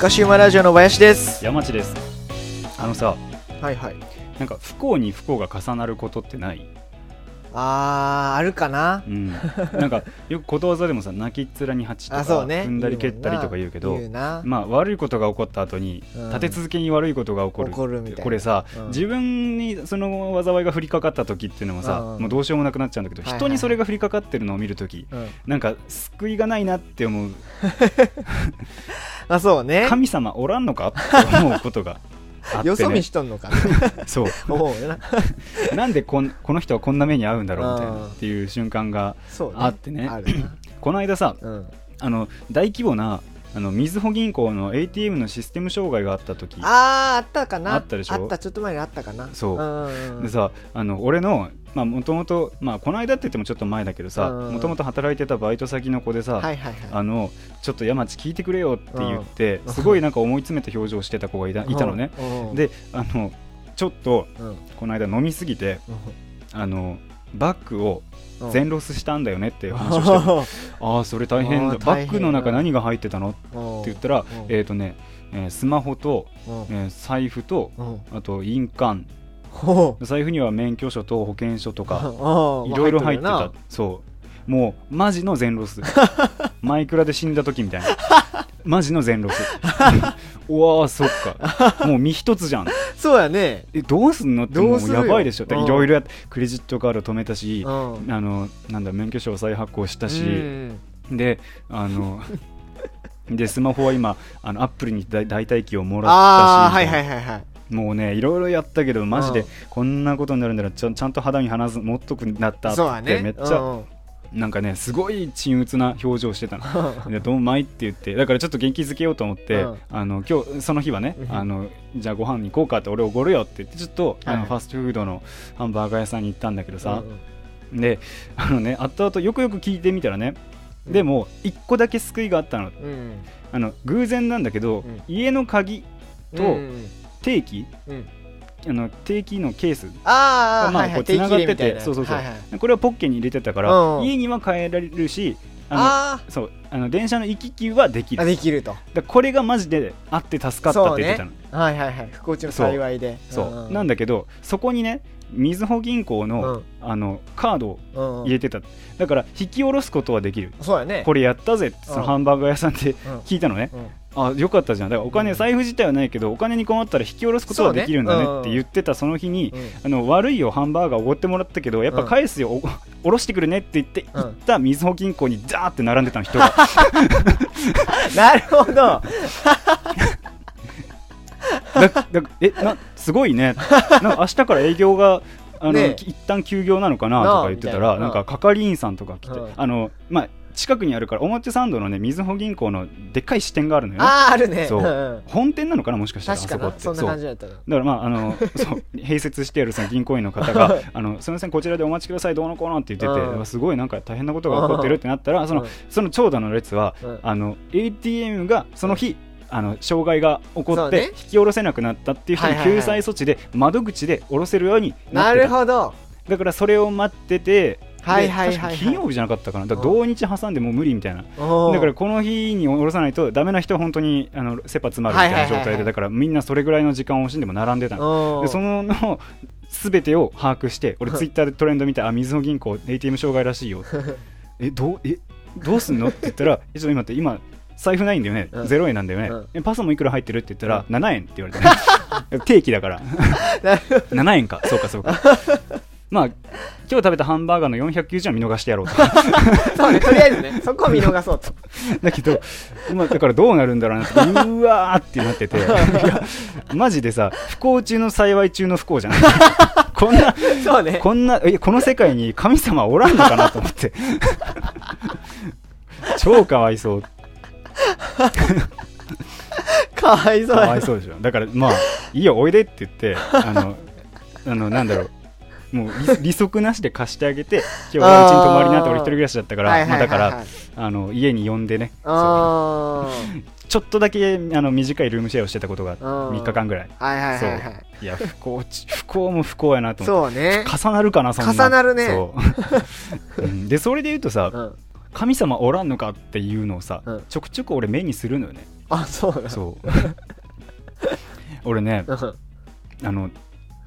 カシウマラジオの林です。山地です。あのさはいはい。なんか不幸に不幸が重なることってない？あーあるかな。うん、なんかよくことわざでもさ泣きっ面に蜂とかね。踏んだり蹴ったりとか言うけどまあ悪いことが起こった後にうん。立て続けに悪いことが起こる起こるみたいな。これさ、うん。自分にその災いが降りかかった時っていうのもさ、うん。もうどうしようもなくなっちゃうんだけど、はいはい。人にそれが降りかかってるのを見る時うん。なんか救いがないなって思う。あそうね。神様おらんのかって思うことが あって、よそ見ね、しとんのかな そう。な。なんでこんこの人はこんな目に遭うんだろうみたいなうんっていう瞬間があってね。あるな。この間さうん。あの大規模なあのみずほ銀行の ATM のシステム障害があった時。あーあったかなあったでしょあったちょっと前にあったかなそうでさあの俺のまあもともとまあこの間って言ってもちょっと前だけどさうん。もともと働いてたバイト先の子でさ、はいはいはい。あのちょっと山地聞いてくれよって言ってうん。すごいなんか思い詰めた表情をしてた子がいたいたのね。であのちょっとうん。この間飲みすぎてあのバッグをうん。全ロスしたんだよねっていう話をしてた ああそれ大変だ。バッグの中何が入ってたの？ってうん。言ったらうん。えっ、とね、えースマホと、うん。えー財布とうん。あと印鑑財布には免許証と保険証とか うんいろいろ入ってた。そう。もうマジの全ロス。マイクラで死んだ時みたいな。マジの全ロス。うわーそっか。もう身一つじゃん。なそうやね。えどうすんの？ってもうやばいでしょ。うん。いろいろやってクレジットカード止めたしうん。あのなんだ免許証再発行したし、うん。であのでスマホは今あのアップルに代代替機をもらったしはいはいはいはいもうねいろいろやったけどマジでうん。こんなことになるんだらちゃんちゃんと肌身離さず持っとくなったってめっちゃうん。なんかねすごい鎮鬱な表情してたの。でどんまいって言って。だからちょっと元気づけようと思って、うん。あの今日その日はね、うん。あのじゃあご飯に行こうかって俺おごるよって言ってちょっと、あはい。のファストフードのハンバーガー屋さんに行ったんだけどさ。う、んであのね後々よくよく聞いてみたらね、うん。でも一個だけ救いがあったの。うんあの偶然なんだけど、ん。家の鍵とうん定期、うん。あの定期のケース。ああはいはい。まあこう繋がってて定期入れみたいな。そうそうそう。はいはい。これはポッケに入れてたから、うん家には帰られるしああのそうあの電車の行き来はできる。できると。だこれがマジであって助かったって言ってたの。そうはいはいはい。不幸中の幸いで。そう,、なんだだけどそこにねみずほ銀行の,、うん。あのカードを入れてた、だから引き下ろすことはできる。そうやね。これやったぜってそのうん。ハンバーガー屋さんでうん。聞いたのね、うんあよかったじゃん。だからお金、うん。財布自体はないけどお金に困ったら引き下ろすことはできるんだねって言ってたその日に、うん。あの悪いよハンバーガーおごってもらったけどやっぱ返すよ、お 下ろしてくるねって言ってうん。行ったみずほ銀行にダーって並んでたの人が。なるほど。だだえなすごいね。な明日から営業があの、ね一旦休業なのかなとか言ってたらなんか係員さんとか来て、うん。あのまあ近くにあるから表参道のねみずほ銀行のでっかい支店があるのよね。あああるね。そう。本店なのかなもしかしたらあそこって。なそんな感じだったなだからまああの そう。併設してあるその銀行員の方があのすみませんこちらでお待ちくださいどうのこうのって言ってて、うん。すごいなんか大変なことが起こってるってなったらそのうん。その長蛇の列は、うん。あの ATM がその日、あの障害が起こって引き下ろせなくなったっていう人に救済措置で窓口で下ろせるようにななってた。るほど。だからそれを待っててはいではいはい。金曜日じゃなかったかな。だ同日挟んでもう無理みたいな。だからこの日に下ろさないとダメな人は本当にあの切羽詰まるみたいな状態でだからみんなそれぐらいの時間を惜しんでも並んでたのでそのの全てを把握して俺ツイッターでトレンド見てあみずほ銀行 ATM 障害らしいよ。えどうえどうすんの？って言ったらえ ちょっと今って今財布ないんだよね、うん。0円なんだよね、うん。えパスもいくら入ってる？って言ったら、7円って言われてね。定期だから。7円か。そうかそうかまあ今日食べたハンバーガーの490円は見逃してやろうと。そうねとりあえずねそこは見逃そうと。だけど、まあ、だからどうなるんだろうな。ってうわーってなってて。いやマジでさ不幸中の幸い中の不幸じゃない こんなそうね。こんなえこの世界に神様おらんのかなと思って。超かわいそう。かわいそうやかわいそうでしょ。だからまあいいよおいでって言ってあのあのなんだろうもう利利息なしで貸してあげて 今日はうちに泊まりなって俺一人暮らしだったからまあだからあの家に呼んでね。ちょっとだけあの短いルームシェアをしてたことがー。3日間ぐらい。はいはいはいはい。いや不幸ち不幸も不幸やなと思って。そうね。重なるかなそんな。重なるね。そう、うん。でそれで言うとさ、うん。神様おらんのかっていうのをさ、うん。ちょくちょく俺目にするのよね。あそうそう。俺ねうあの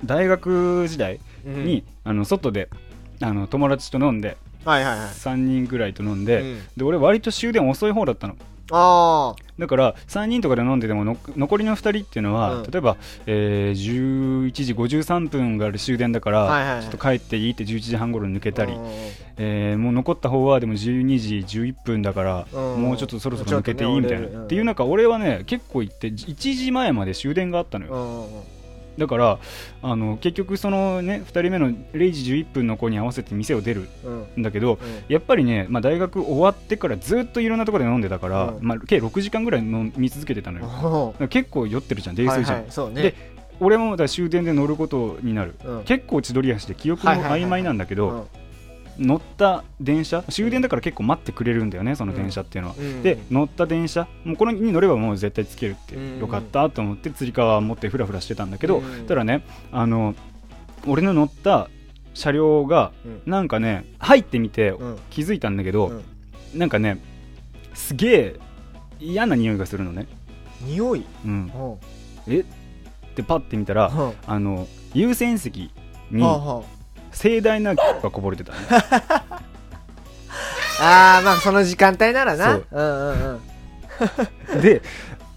大学時代ん。に、あの外であの友達と飲んではいはいはい。3人ぐらいと飲んで、うん。で俺割と終電遅い方だったの。あだから3人とかで飲んでてもの残りの2人っていうのは、うん。例えば、えー11時53分が終電だから、はいはいはい。ちょっと帰っていいって11時半頃に抜けあたり、えーもう残った方はでも12時11分だから、うん。もうちょっとそろそろ抜けていいみたいな、ねっていう中俺はね結構行って1時前まで終電があったのよ、うんうんだからあの結局そのね2人目の0時11分の子に合わせて店を出るうん。んだけどうん。やっぱりね、まあ、大学終わってからずっといろんなところで飲んでたから、うん。まあ、計6時間ぐらい飲み続けてたのよ、結構酔ってるじゃん泥酔じゃん、はいはい。ね。で俺もだ終電で乗ることになる。うん。結構千鳥足で記憶もはいはいはい曖昧なんだけど、うん乗った電車終電だから結構待ってくれるんだよねその電車っていうのは、うん。で乗った電車もうこれに乗ればもう絶対つけるって、うんよかったと思ってつり革持ってフラフラしてたんだけど、うん。ただねあの俺の乗った車両がうん。なんかね入ってみてうん。気づいたんだけど、うん。なんかねすげえ嫌な匂いがするのね、匂い？うん、うんえ？ってパッて見たらはあ。の優先席に盛大ながこぼれてたね。あ あーまあその時間帯ならな。そう。うんうんうん。で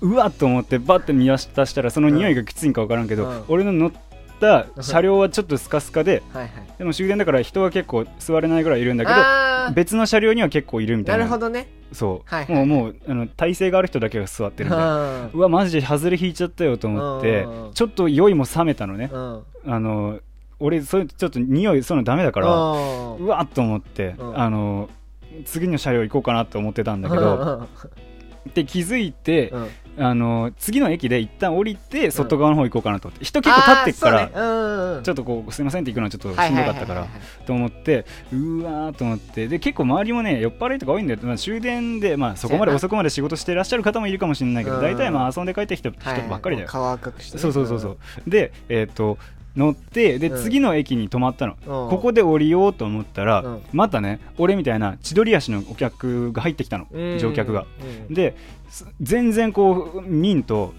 うわっと思ってバッて見出したらその匂いがきついんか分からんけど、うん。俺の乗った車両はちょっとスカスカではいはい。でも終電だから人は結構座れないぐらいいるんだけど別の車両には結構いるみたないな。るほどね。そう、はいはい。もうもうあの体勢がある人だけが座ってるみたいな。ううわマジで外れ引いちゃったよと思ってうん。ちょっと酔いも冷めたのね。んうん。あの俺そういうちょっと匂いそういうのダメだからうんうわっと思ってうん。あの次の車両行こうかなと思ってたんだけうどん。で気づいてうん。あの次の駅で一旦降りて外側の方行こうかなと思って人結構立ってっからねうんうん。ちょっとこうすいませんって行くのはちょっとしはいんどはいはいはいかったからと思ってうわーと思ってで結構周りもね酔っ払いとか多いんだよ、まあ、終電で、まあ、そこまで遅くまで仕事してらっしゃる方もいるかもしれないけどうん。大体まあ遊んで帰ってきた人はいはいばっかりだよ、顔赤くしてね。そうそうそうそう。でえっ、と乗ってでうん。次の駅に止まったの、うん。ここで降りようと思ったら、うん。またね俺みたいな千鳥足のお客が入ってきたの、うん。乗客が。うん。です全然こうミンと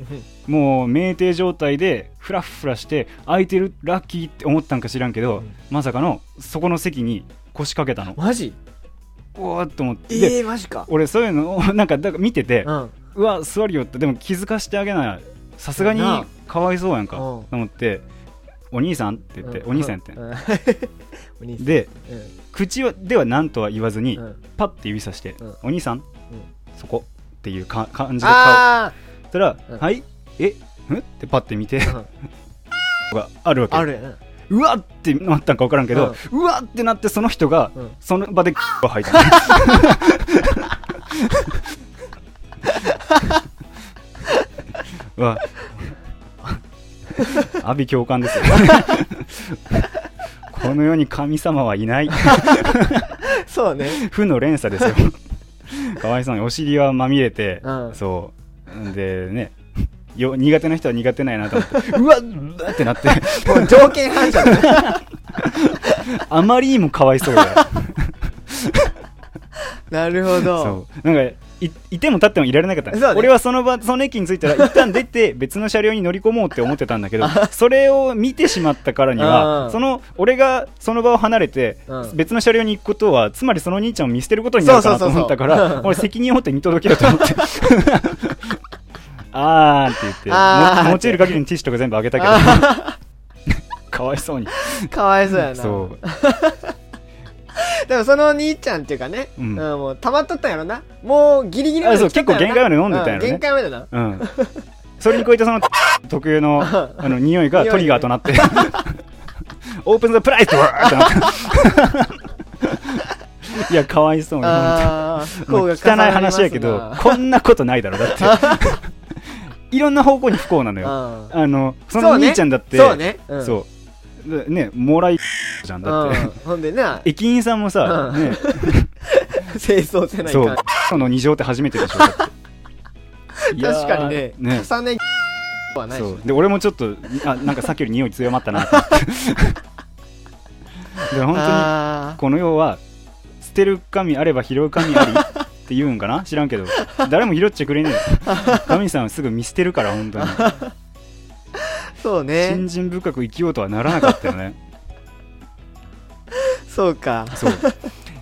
もう酩酊状態でフラッフラして空いてるラッキーって思ったんか知らんけど、うん。まさかのそこの席に腰掛けたの。マジ？おーっと思って、でええマジか。俺そういうのを なんかだから見てて、うん。うわ座るよって。でも気づかしてあげな。いさすがにな。あかわいそうやんか、うん。と思ってお兄さんって言って、うん。お兄さんって、でうん。口はでは何とは言わずに、うん。パッて指さして、うん。お兄さん、そこっていうか感じで顔あそしたら、うん。はいえんってパッて見て、があるわけ。あるうわってなったんか分からんけど、うわってなってその人が、うん。その場で が吐いた。うわ阿鼻共感ですよ。この世に神様はいない。そうね。負の連鎖ですよ。かわいそうにお尻はまみれて、うん。そう。でねよ苦手な人は苦手ないなと思ってうわっ。うわってなって。もう条件反射あまりにもかわいそうだよなるほど。そう。なんかいいても立ってもいられなかった、ね。俺はその場その駅に着いたら 一旦出て別の車両に乗り込もうって思ってたんだけどそれを見てしまったからにうんはその俺がその場を離れてうん。別の車両に行くことはつまりその兄ちゃんを見捨てることになるかなと思ったから俺責任を持って見届けようと思って。あーって言って持ち得る限りのティッシュとか全部あげたけど。あ かわいそうに。ーかわいそうやな。そうでもその兄ちゃんっていうかね、ううんんもう溜まっとったんやろな。もうギリギリまで結構限界まで飲んでたんやろね。う限界までな。うん、それに加えてその 特有のあの匂いがトリガーとなって。オープンザプライスってわーってなって。いやかわいそうに。汚い話やけどこんなことないだろ。だって。いろんな方向に不幸なのよ。ああのその兄ちゃんだって。そうね、うん、そう。でねもらいじゃんだって。うん、ほんでな。駅員さんもさ、うん。ね、清掃せないそう。その二乗って初めてでしょ 確かにね。ね。重ねはないで俺もちょっとあなんかさっきより匂い強まったな。っ てで本当にあこの世は捨てる神あれば拾う神ありって言うんかな？知らんけど。誰も拾っちゃくれねえよ。神さんはすぐ見捨てるから本当にそうね。信心深く生きようとはならなかったよね。そうか。そう。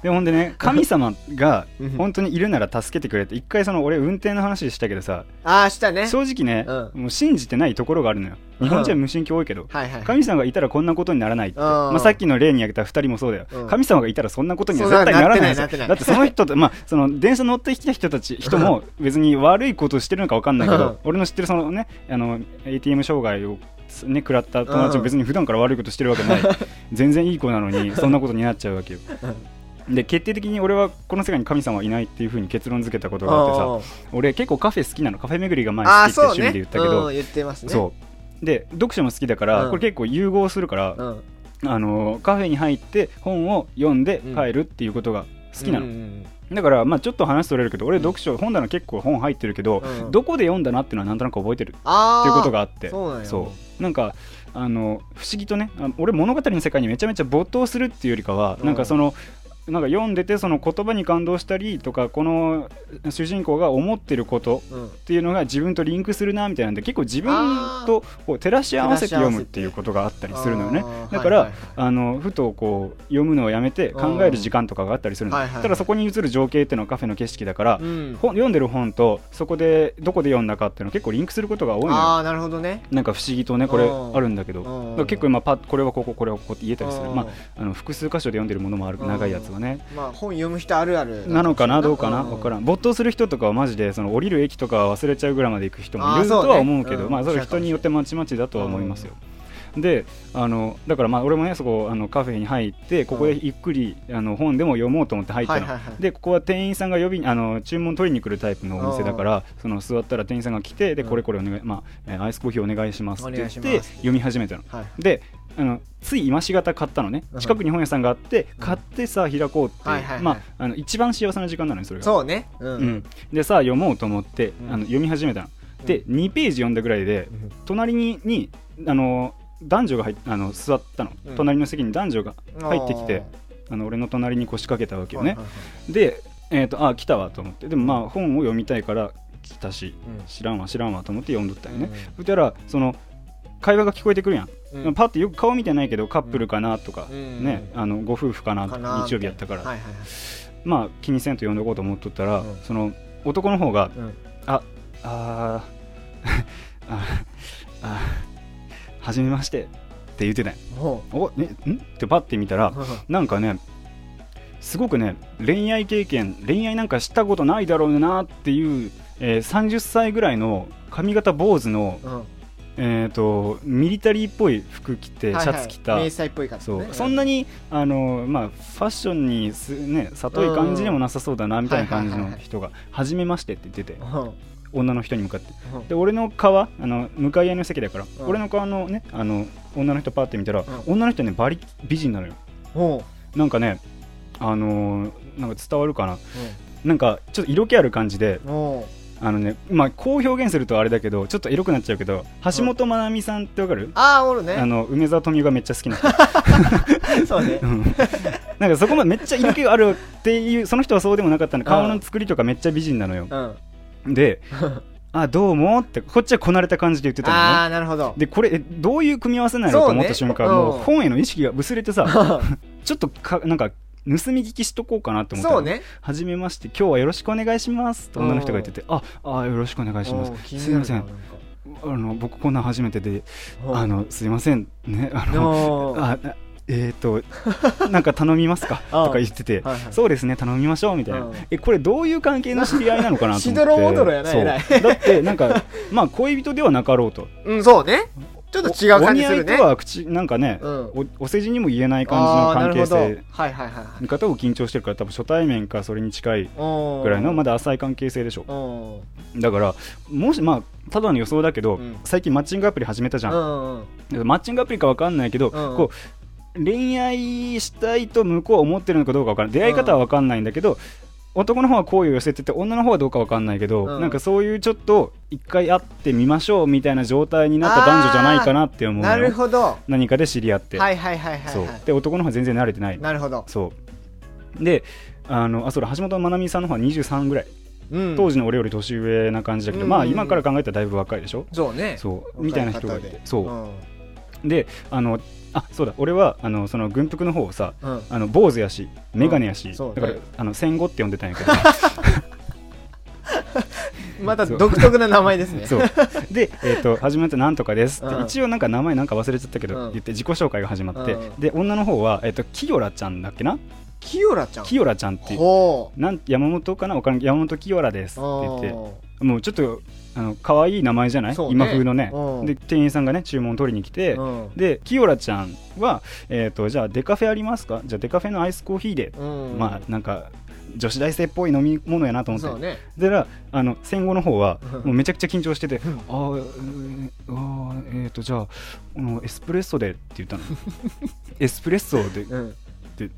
でほんでね 神様がうん。本当にいるなら助けてくれって一回その俺運転の話したけどさああしたね。正直ね、うもう信じてないところがあるのよ。日本人は無神教多いけど、はいはい。神様がいたらこんなことにならないって、うん。まあ、さっきの例に挙げた2人もそうだよ、うん。神様がいたらそんなことには絶対ならないだってその人と、まあ、その電車乗ってきた人たち 人も別に悪いことをしてるのか分かんないけうん。ど俺の知ってるそのねあの ATM 障害をね、食らった友達も別に普段から悪いことしてるわけない。全然いい子なのにそんなことになっちゃうわけよ。で決定的に俺はこの世界に神様はいないっていうふうに結論付けたことがあってさ俺結構カフェ好きなの。カフェ巡りが前好きって趣味で言ったけどうん言ってますね。そう。で読書も好きだから、うん。これ結構融合するから、うん。あのカフェに入って本を読んで帰るっていうことが好きなの、うんうんだからまあちょっと話取れるけど俺読書本棚結構本入ってるけど、うん。どこで読んだなっていうのはなんとなく覚えてるっていうことがあって。そうなんかあの不思議とねあ俺物語の世界にめちゃめちゃ没頭するっていうよりかは、うん。なんかそのなんか読んでてその言葉に感動したりとかこの主人公が思ってることうん。っていうのが自分とリンクするなみたいなんで結構自分とこう照らし合わせて読むっていうことがあったりするのよね。だから、はいはいあのふとこう読むのをやめて考える時間とかがあったりするの、はいはいはい。ただそこに映る情景っていうのはカフェの景色だから、うん。本読んでる本とそこでどこで読んだかっていうのは結構リンクすることが多いのよ。ああなるほどね。なんか不思議とねこれうん。あるんだけど。結構今パッこれはこここれはここって言えたりする。うん。まああの複数箇所で読んでるものもあるうん長いやつはね。まあ本読む人あるある。なのかなどうかなうん。分からん。没頭する人とかはマジでその降りる駅とか忘れちゃうぐらいまで行く人もいるとは思うけどうん。まあそれ人によってまちまちだとは思いますよであのだからまあ俺もねそこあのカフェに入ってここでゆっくりあの本でも読もうと思って入ったの、でここは店員さんが呼びにあの注文取りに来るタイプのお店だからその座ったら店員さんが来てでうん。これこれお願い、まあえーアイスコーヒーお願いしますって言って読み始めたの。はい。であのつい今しがた買ったのね。うん。近くに本屋さんがあって買ってさ開こうって、まああの一番幸せな時間なのよそれが。そうね。ううん。ん、でさ読もうと思って、うん。あの読み始めたの、で2ページ読んだぐらいでうん。隣ににあの男女が入っあの座ったの、うん。隣の席に男女が入ってきてあの俺の隣に腰掛けたわけよね、はいはいはい。で、えー、とあ来たわと思って。でもまあ本を読みたいから来たしうん。知らんわ知らんわと思って読んどったよね、うん。そしたらその会話が聞こえてくるやん、うん。パッてよく顔見てないけどカップルかなとか、うん。ねあのご夫婦かなかな日曜日やったから、はいはいはい。まあ気にせんと読んどこうと思っとったら、うん。その男の方がうん。ああー ああはじめまして。って言ってたおねん？ってパッて見たらうなんかねすごくね恋愛経験恋愛なんかしたことないだろうなっていう、えー30歳ぐらいの髪型坊主の、うん。えー、とミリタリーっぽい服着てシはいはい。ャツ着た、迷彩っぽい感じそねうそんなにあの、まあ、ファッションにす、ね、里い感じでもなさそうだなみたいな感じの人が「はじめまして」って言ってて。うん女の人に向かって。うん。で俺の側あの向かい合いの席だから、うん。俺の側のねあの女の人パーって見たら、ん。女の人ねバリ美人なのよ。ほなんかねあのーなんか伝わるかな。なんかちょっと色気ある感じであのねまあこう表現するとあれだけどちょっとエロくなっちゃうけど橋本まなみさんってわかる、ああおるね。あの梅沢富美男がめっちゃ好きな。人 そうね。うん。なんかそこまでめっちゃ色気があるっていうその人はそうでもなかったの。顔の作りとかめっちゃ美人なのよ。うんで「あどうも」ってこっちはこなれた感じで言ってたのね。ああなるほど。でこれえどういう組み合わせなの？と思った瞬間、ねもううん。本への意識が薄れてさ ちょっとかなんか盗み聞きしとこうかなって思ったの。そうね。はじめまして今日はよろしくお願いしますと女の人が言っててああよろしくお願いします。すいません。あの僕こんなん初めてでうん。あのすいません。ねあのうんあえっ、となんか頼みますか？あとか言っててそうですね頼みましょうみたいな。うん。えこれどういう関係の知り合いなのかなと思って。しどろもどろやなそう偉い。だってなんかまあ恋人ではなかろうと。うんそうね。ちょっと違う感じするね。おお似合いとは口なんかね、うん。おお世辞にも言えない感じの関係性はいはいはい見方を緊張してるから多分初対面かそれに近いぐぐらいのまだ浅い関係性でしょう。ん。だからもしまあただの予想だけど、うん。最近マッチングアプリ始めたじゃん、マッチングアプリか分かんないけど、ん。こう恋愛したいと向こうは思ってるのかどうか分からない。出会い方は分かんないんだけど、男の方は好意を寄せてて女の方はどうか分かんないけど、うん。なんかそういうちょっと一回会ってみましょうみたいな状態になった男女じゃないかなって思うのなるよほど。何かで知り合って、はいはいはいはいそうはい。で男の方は全然慣れてない。なるほど。そう。であのあそうだ橋本まなみさんの方は23ぐらい。うん。当時の俺より年上な感じだけど、うん。まあ今から考えたらだいぶ若いでしょ。そうね。そう。みたいな人がいて。そう、うんであのあそうだ。俺はあのその軍服の方をさうん。あの坊主やし眼鏡やし、そうね。だからあの戦後って呼んでたんやけど。また独特な名前ですね。そう。で、えー、と始まってなんとかですって、うん。一応なんか名前なんか忘れちゃったけど、うん。言って自己紹介が始まって、うん。で女の方は、えー、とキヨラちゃんだっけな？キヨラちゃん。キヨラちゃんっていう。ほなん山本かな？山本キヨラですうって言って。あもうちょっとあの可愛い名前じゃない、ね。今風のね。うん。で店員さんがね注文取りに来て、ーうん。でキヨラちゃんは、えー、とじゃあデカフェありますか？じゃあデカフェのアイスコーヒーで、うん。まあなんか女子大生っぽい飲み物やなと思って。ね。でらあの戦後の方はうん。もうめちゃくちゃ緊張してて「うん。あーえーあーえーとじゃあ エスプレッソで」って言ったの。エスプレッソでうん。って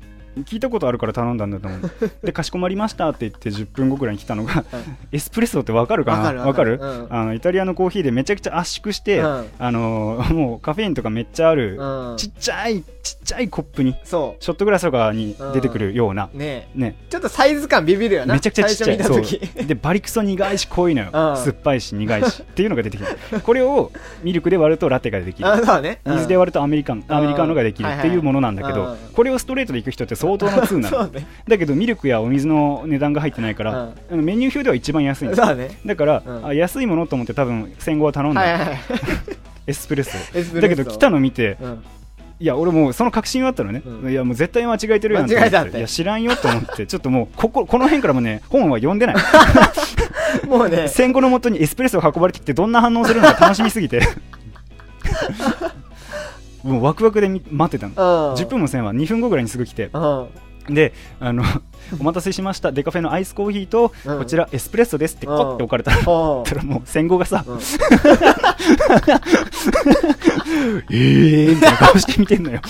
聞いたことあるから頼んだんだと思う。でかしこまりましたって言って10分後ぐらいに来たのがエスプレッソってわかるかな？わかる。あのイタリアのコーヒーでめちゃくちゃ圧縮して、うん。あのーもうカフェインとかめっちゃある、うん。ちっちゃいちっちゃいコップにそショットグラスとかに出てくるような、うねね。ちょっとサイズ感ビビるよな。めちゃくちゃちっちゃい。そう。でバリクソ苦いし濃いのよ、ん。酸っぱいし苦いし。っていうのが出てきて。これをミルクで割るとラテができる。あそうね。うん。水で割るとアメリカンアメリカノができるっていうものなんだけど、はいはいこれをストレートでいく人って相当の通なの。ね。だけどミルクやお水の値段が入ってないから、うん。メニュー表では一番安いのそうね。だから、うん。あ安いものと思って多分戦後は頼んだ、はいはいはい。エスプレッソ。だけど来たの見てうん。いや俺もうその確信はあったのね、うん。いやもう絶対間違えてるやんと思間違えたって。いや知らんよと思って。ちょっともうこここの辺からもね本は読んでない。もうね。戦後のもとにエスプレッソが運ばれてきてどんな反応するのか楽しみすぎてもうワクワクでみ待ってたの。うん。10分もせんわ2分後ぐらいにすぐ来て。うん。であの お待たせしました。デカフェのアイスコーヒーと、うん。こちらエスプレッソですってコッて置かれた。ら、ほたらもう戦後がさ、うん。えーみたいな顔して見てんのよ。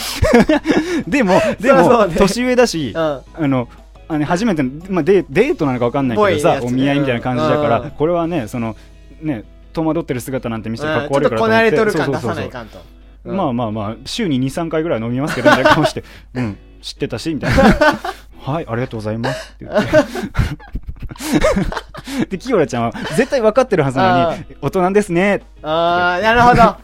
でもでも、そうそうね。年上だし、うん。あのあの初めての、まあ、デデートなのか分かんないけどさお見合いみたいな感じだから、うん。これはねそのね戸惑ってる姿なんて見せてかっうん。ちょっとこ悪いからこなれとるそう感出そうそうそう。さないかんと。うん。まあまあまあ週に23回ぐらい飲みますけどみたいな顔して「うん知ってたし」みたいな「はいありがとうございます」って言って。でキヨラちゃんは絶対分かってるはずなのに「大人ですね」ああなるほど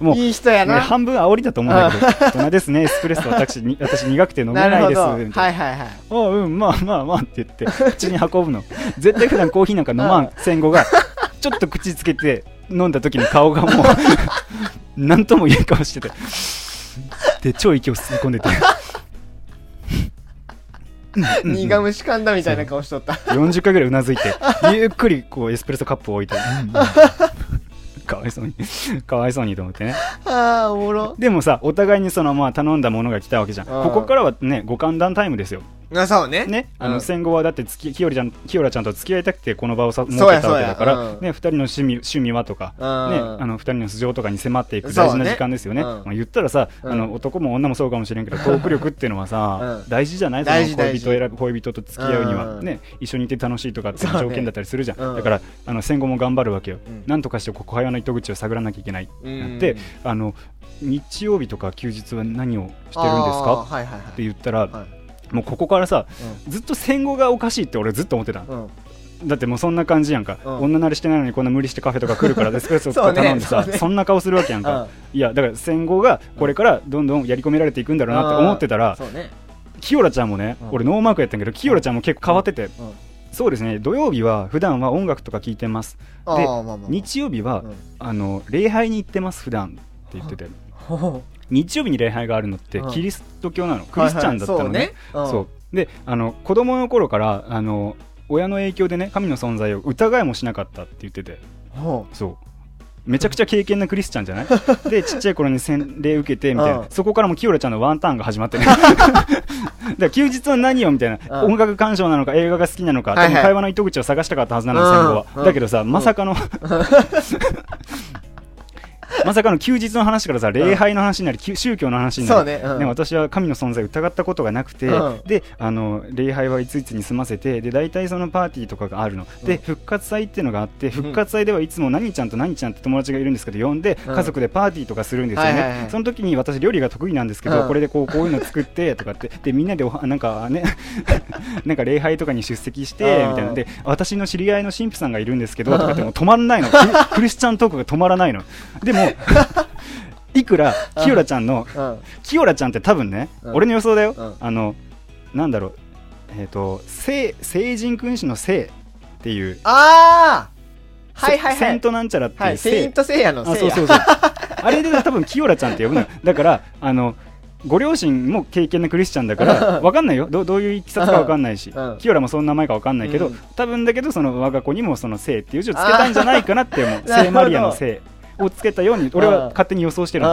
もういい人やねな半分煽りだと思うんだけど「大人ですね。エスプレッソ私に 私苦くて飲めなないです」みたいな。はいはいはい。あうんまあまあまあって言って口に運ぶの。絶対普段コーヒーなんか飲まん。戦後がちょっと口つけて飲んだ時に顔がもう何とも言えん顔しててで超息を吸い込んでて。苦虫噛んだみたいな顔しとった。40回ぐらいうなずいてゆっくりこうエスプレッソカップを置いてかわいそうに かわいそうにと思ってね。ああおもろ。でもさお互いにそのまあ頼んだものが来たわけじゃん。うん。ここからはねご歓談タイムですよあそうね。ね、あのうん。戦後はだってつききよりちゃんきよらちゃんと付き合いたくてこの場をさ設けたわけだから、ね、2人の趣味趣味はとか、うん。ね、あの2人の素性とかに迫っていく大事な時間ですよね。うん。まあ、言ったらさ、うん。あの男も女もそうかもしれんけど トーク力っていうのはさ、うん。大事じゃない？その恋人選ぶ恋人と付き合うには、うん。ね、一緒にいて楽しいとかって条件だったりするじゃん、うん。だからあの戦後も頑張るわけよ、うん。なんとかしてここ会話の糸口を探らなきゃいけないってあの日曜日とか休日は何をしてるんですあかって言ったら、はいもうここからさずっと戦後がおかしいって俺ずっと思ってたの。うん。うんだってもうそんな感じやんか、うん。女慣れしてないのにこんな無理してカフェとか来るからエスプレッソとか頼んでさ そ,、ねんな顔するわけやんか、いやだから戦後がこれからどんどんやり込められていくんだろうなって思ってたら、ねキヨラちゃんもね、うん。俺ノーマークやったんやけどキヨラちゃんも結構変わってて、うん。そうですね土曜日は普段は音楽とか聴いてます。あでーまあまあまあ。日曜日は、うん。あの礼拝に行ってます普段って言ってて 日曜日に礼拝があるのってうん。キリスト教なの、クリスチャンだったのね,、そうであの子供の頃からあの親の影響でね神の存在を疑いもしなかったって言ってて。ほそう。めちゃくちゃ敬虔なクリスチャンじゃない？でちっちゃい頃に洗礼受けてみたいな、うん。そこからもキヨラちゃんのワンターンが始まってね。だ休日は何よみたいな、うん。音楽鑑賞なのか映画が好きなのか、はいはい。会話の糸口を探したかったはずなの、うん戦後は、うん。だけどさまさかの、まさかの休日の話からさ礼拝の話になり、き宗教の話になりね、うん。ね、私は神の存在を疑ったことがなくて、うん。であの礼拝はいついつに済ませてで大体そのパーティーとかがあるの、うん。で復活祭っていうのがあって復活祭ではいつも何ちゃんと何ちゃんって友達がいるんですけど呼んでうん家族でパーティーとかするんですよね、はいはいはいその時に私料理が得意なんですけど、うん。これでこうこういうの作ってとかって。でみんなでおは なんかね なんか礼拝とかに出席してうん。みたいな。で私の知り合いの神父さんがいるんですけどとかってもう止まらないの。クリ クリスチャントークが止まらないの。でも いくらキヨラちゃんのうん。キヨラちゃんって多分ね、うん。俺の予想だよ、うん。あのなんだろう。えっ、と聖聖人君子の聖っていう。ああはいはいはい。セセントなんちゃらってはい。い。うセイ聖ントのあセイヤそうそうそう。あれで多分キヨラちゃんって呼ぶの。よだからあのご両親も敬虔なクリスチャンだからわかんないよ。どどういういきさつかわかんないし、うん。キヨラもその名前かわかんないけど、うん。多分だけどその我が子にもその聖っていう字をつけたんじゃないかなって思う。聖マリアの聖をつけたように俺は勝手に予想してる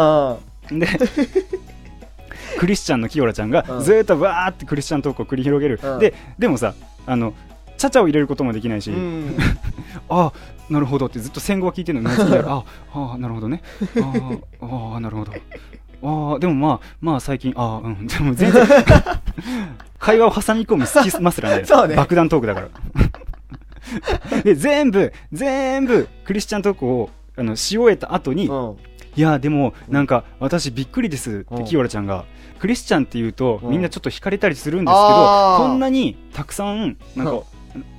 で クリスチャンのキヨラちゃんがうんずーっとわーってクリスチャントークを繰り広げる、うんででもさあのチャチャを入れることもできないし、うん。あなるほどってずっと戦後は聞いて るのうなずきながらああなるほどね。あああなるほど。ああでもまあまあ最近ああうん。でも全然会話を挟み込む好きますらね。爆弾トークだから。で全部全部クリスチャントークをあのし終えた後に、うん。いやでもなんか私びっくりですってうんキヨラちゃんが。クリスチャンっていうとうん。みんなちょっと惹かれたりするんですけどこんなにたくさんなんかうん。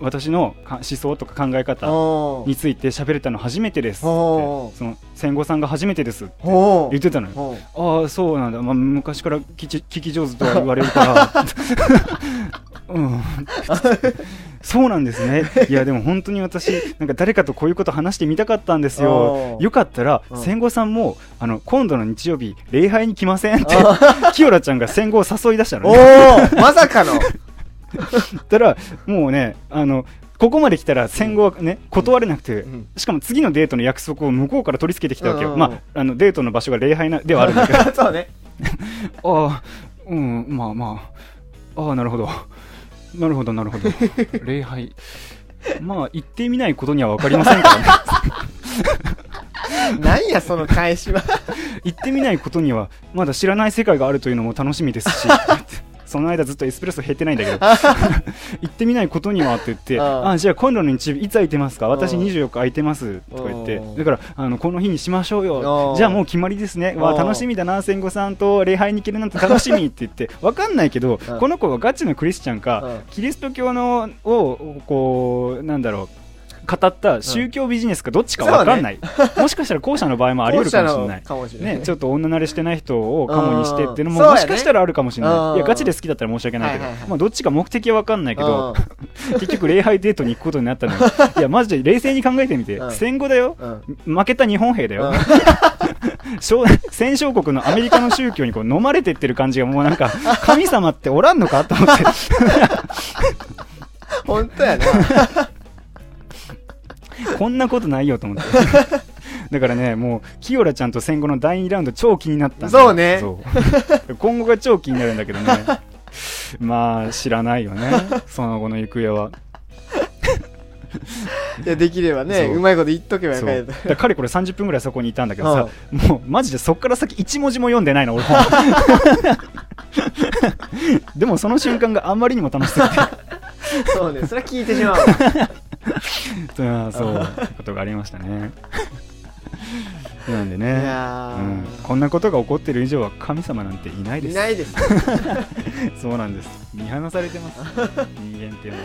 私のか思想とか考え方うん。について喋れたの初めてですってその戦後さんが初めてですって言ってたのよ。ああそうなんだ、まあ、昔から聞き聞き上手とは言われるから うん。そうなんですね。いやでも本当に私なんか誰かとこういうこと話してみたかったんですよ。よかったらうん。戦後さんもあの今度の日曜日礼拝に来ませんってキヨラちゃんが戦後を誘い出したのおね。おまさかの。たらもうねあのここまで来たら戦後はね断れなくて、うん。しかも次のデートの約束を向こうから取り付けてきたわけよ、まああのデートの場所が礼拝なではあるんだけど。そうね。ああうんまあまあ。ああなるほどなるほどなるほど。礼拝。まあ言ってみないことには分かりませんからね。なんやその返しは。言ってみないことにはまだ知らない世界があるというのも楽しみですしその間ずっとエスプレッソ減ってないんだけど。行ってみないことにはって言ってああ。あじゃあ今度の日いつ空いてますか？私うん24日空いてます。とか言って。うんだからあのこの日にしましょうよ。うんじゃあもう決まりですね。わ楽しみだな。千五さんと礼拝に行けるなんて楽しみって言って。わかんないけどうんこの子はガチのクリスチャンかうんキリスト教のをこうなんだろう語った宗教ビジネスかどっちかわかんない、もしかしたら後者の場合もあり得るかもしれない。後者のかもしれない。ね、ちょっと女慣れしてない人をカモにしてっていうのもうん。もしかしたらあるかもしれない、いやガチで好きだったら申し訳ないけど、はいはいはいまあ、どっちか目的は分かんないけど、う 結局礼拝デートに行くことになったのよ。いやマジで冷静に考えてみて、うん。戦後だよ。ん。負けた日本兵だよ、小戦勝国のアメリカの宗教にこう飲まれてってる感じがもうなんか神様っておらんのかと思って。本当やな こんなことないよと思って。だからねもうキヨラちゃんと戦後の第2ラウンド超気になったそうね。そう。今後が超気になるんだけどね。まあ知らないよね。その後の行方は。いやできればねそう。うまいこと言っとけばよかった。だからかれこれ30分ぐらいそこにいたんだけどさ、もうマジでそっから先1文字も読んでないの俺本でもその瞬間があんまりにも楽しすぎて。そうね。それは聞いてしまう そうことがありましたね。なんでいね、やうん、こんなことが起こってる以上は神様なんていないです。ーいないですそうなんです。見放されてます。人間っていうのは